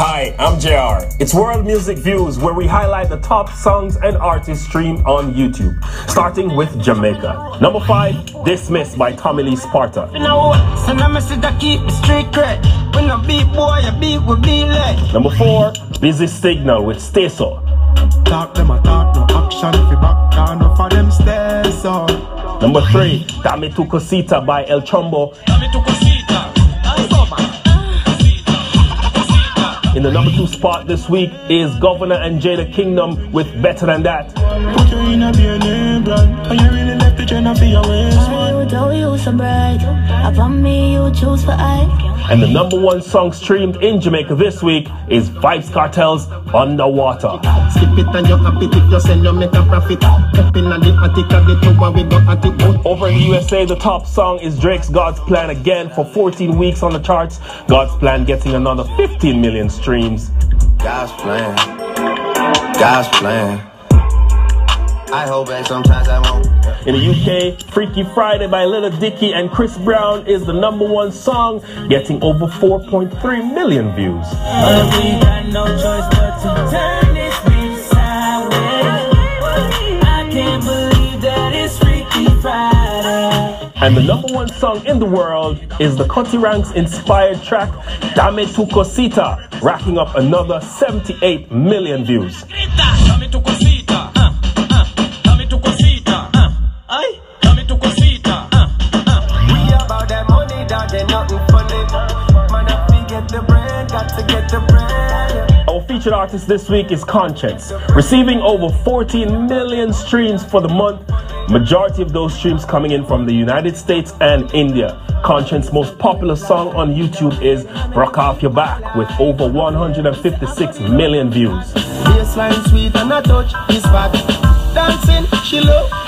Hi, I'm JR. It's World Music Views, where we highlight the top songs and artists streamed on YouTube. Starting with Jamaica. Number five, Dismiss by Tommy Lee Sparta. Number four, Busy Signal with Stay So. Talk them a talk, no action if you back down, no for them. Number three, Dame Tu Cosita by El Chombo. In the number two spot this week is Govana and Jada Kingdom with Better Than That. Put you in a name and you really left the Jenna for your waist. I would tell you so bright. Upon me, you choose for I. And the number one song streamed in Jamaica this week is Vybz Kartel's Underwater. Skip it and you happy if you sell, you make a profit. Up in the attic, I get to what we got at it. Over in the USA, the top song is Drake's God's Plan again for 14 weeks on the charts. God's Plan getting another 15 million streams. God's plan. God's plan. I hold back sometimes I won't. In the UK, Freaky Friday by Little Dicky and Chris Brown is the number one song, getting over 4.3 million views. And the number one song in the world is the Cutty Ranks inspired track Dame Tu Cosita, racking up another 78 million views. Nothing funny. Man, I forget the bread, got to get the bread. Our featured artist this week is Konshens, receiving over 14 million streams for the month. Majority of those streams coming in from the United States and India. Konshens's most popular song on YouTube is Broke Off Your Back with over 156 million views. Baseline sweet and a touch is back. Dancing, she love to that. Y'all,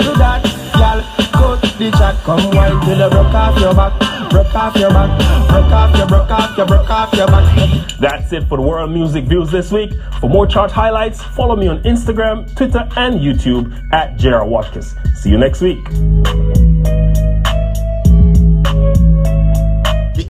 come till you broke off your back. Broke off your back. Broke off your, broke off your, broke off your back. That's it for the World Music Views this week. For more chart highlights, follow me on Instagram, Twitter, and YouTube at JR Watkins. See you next week.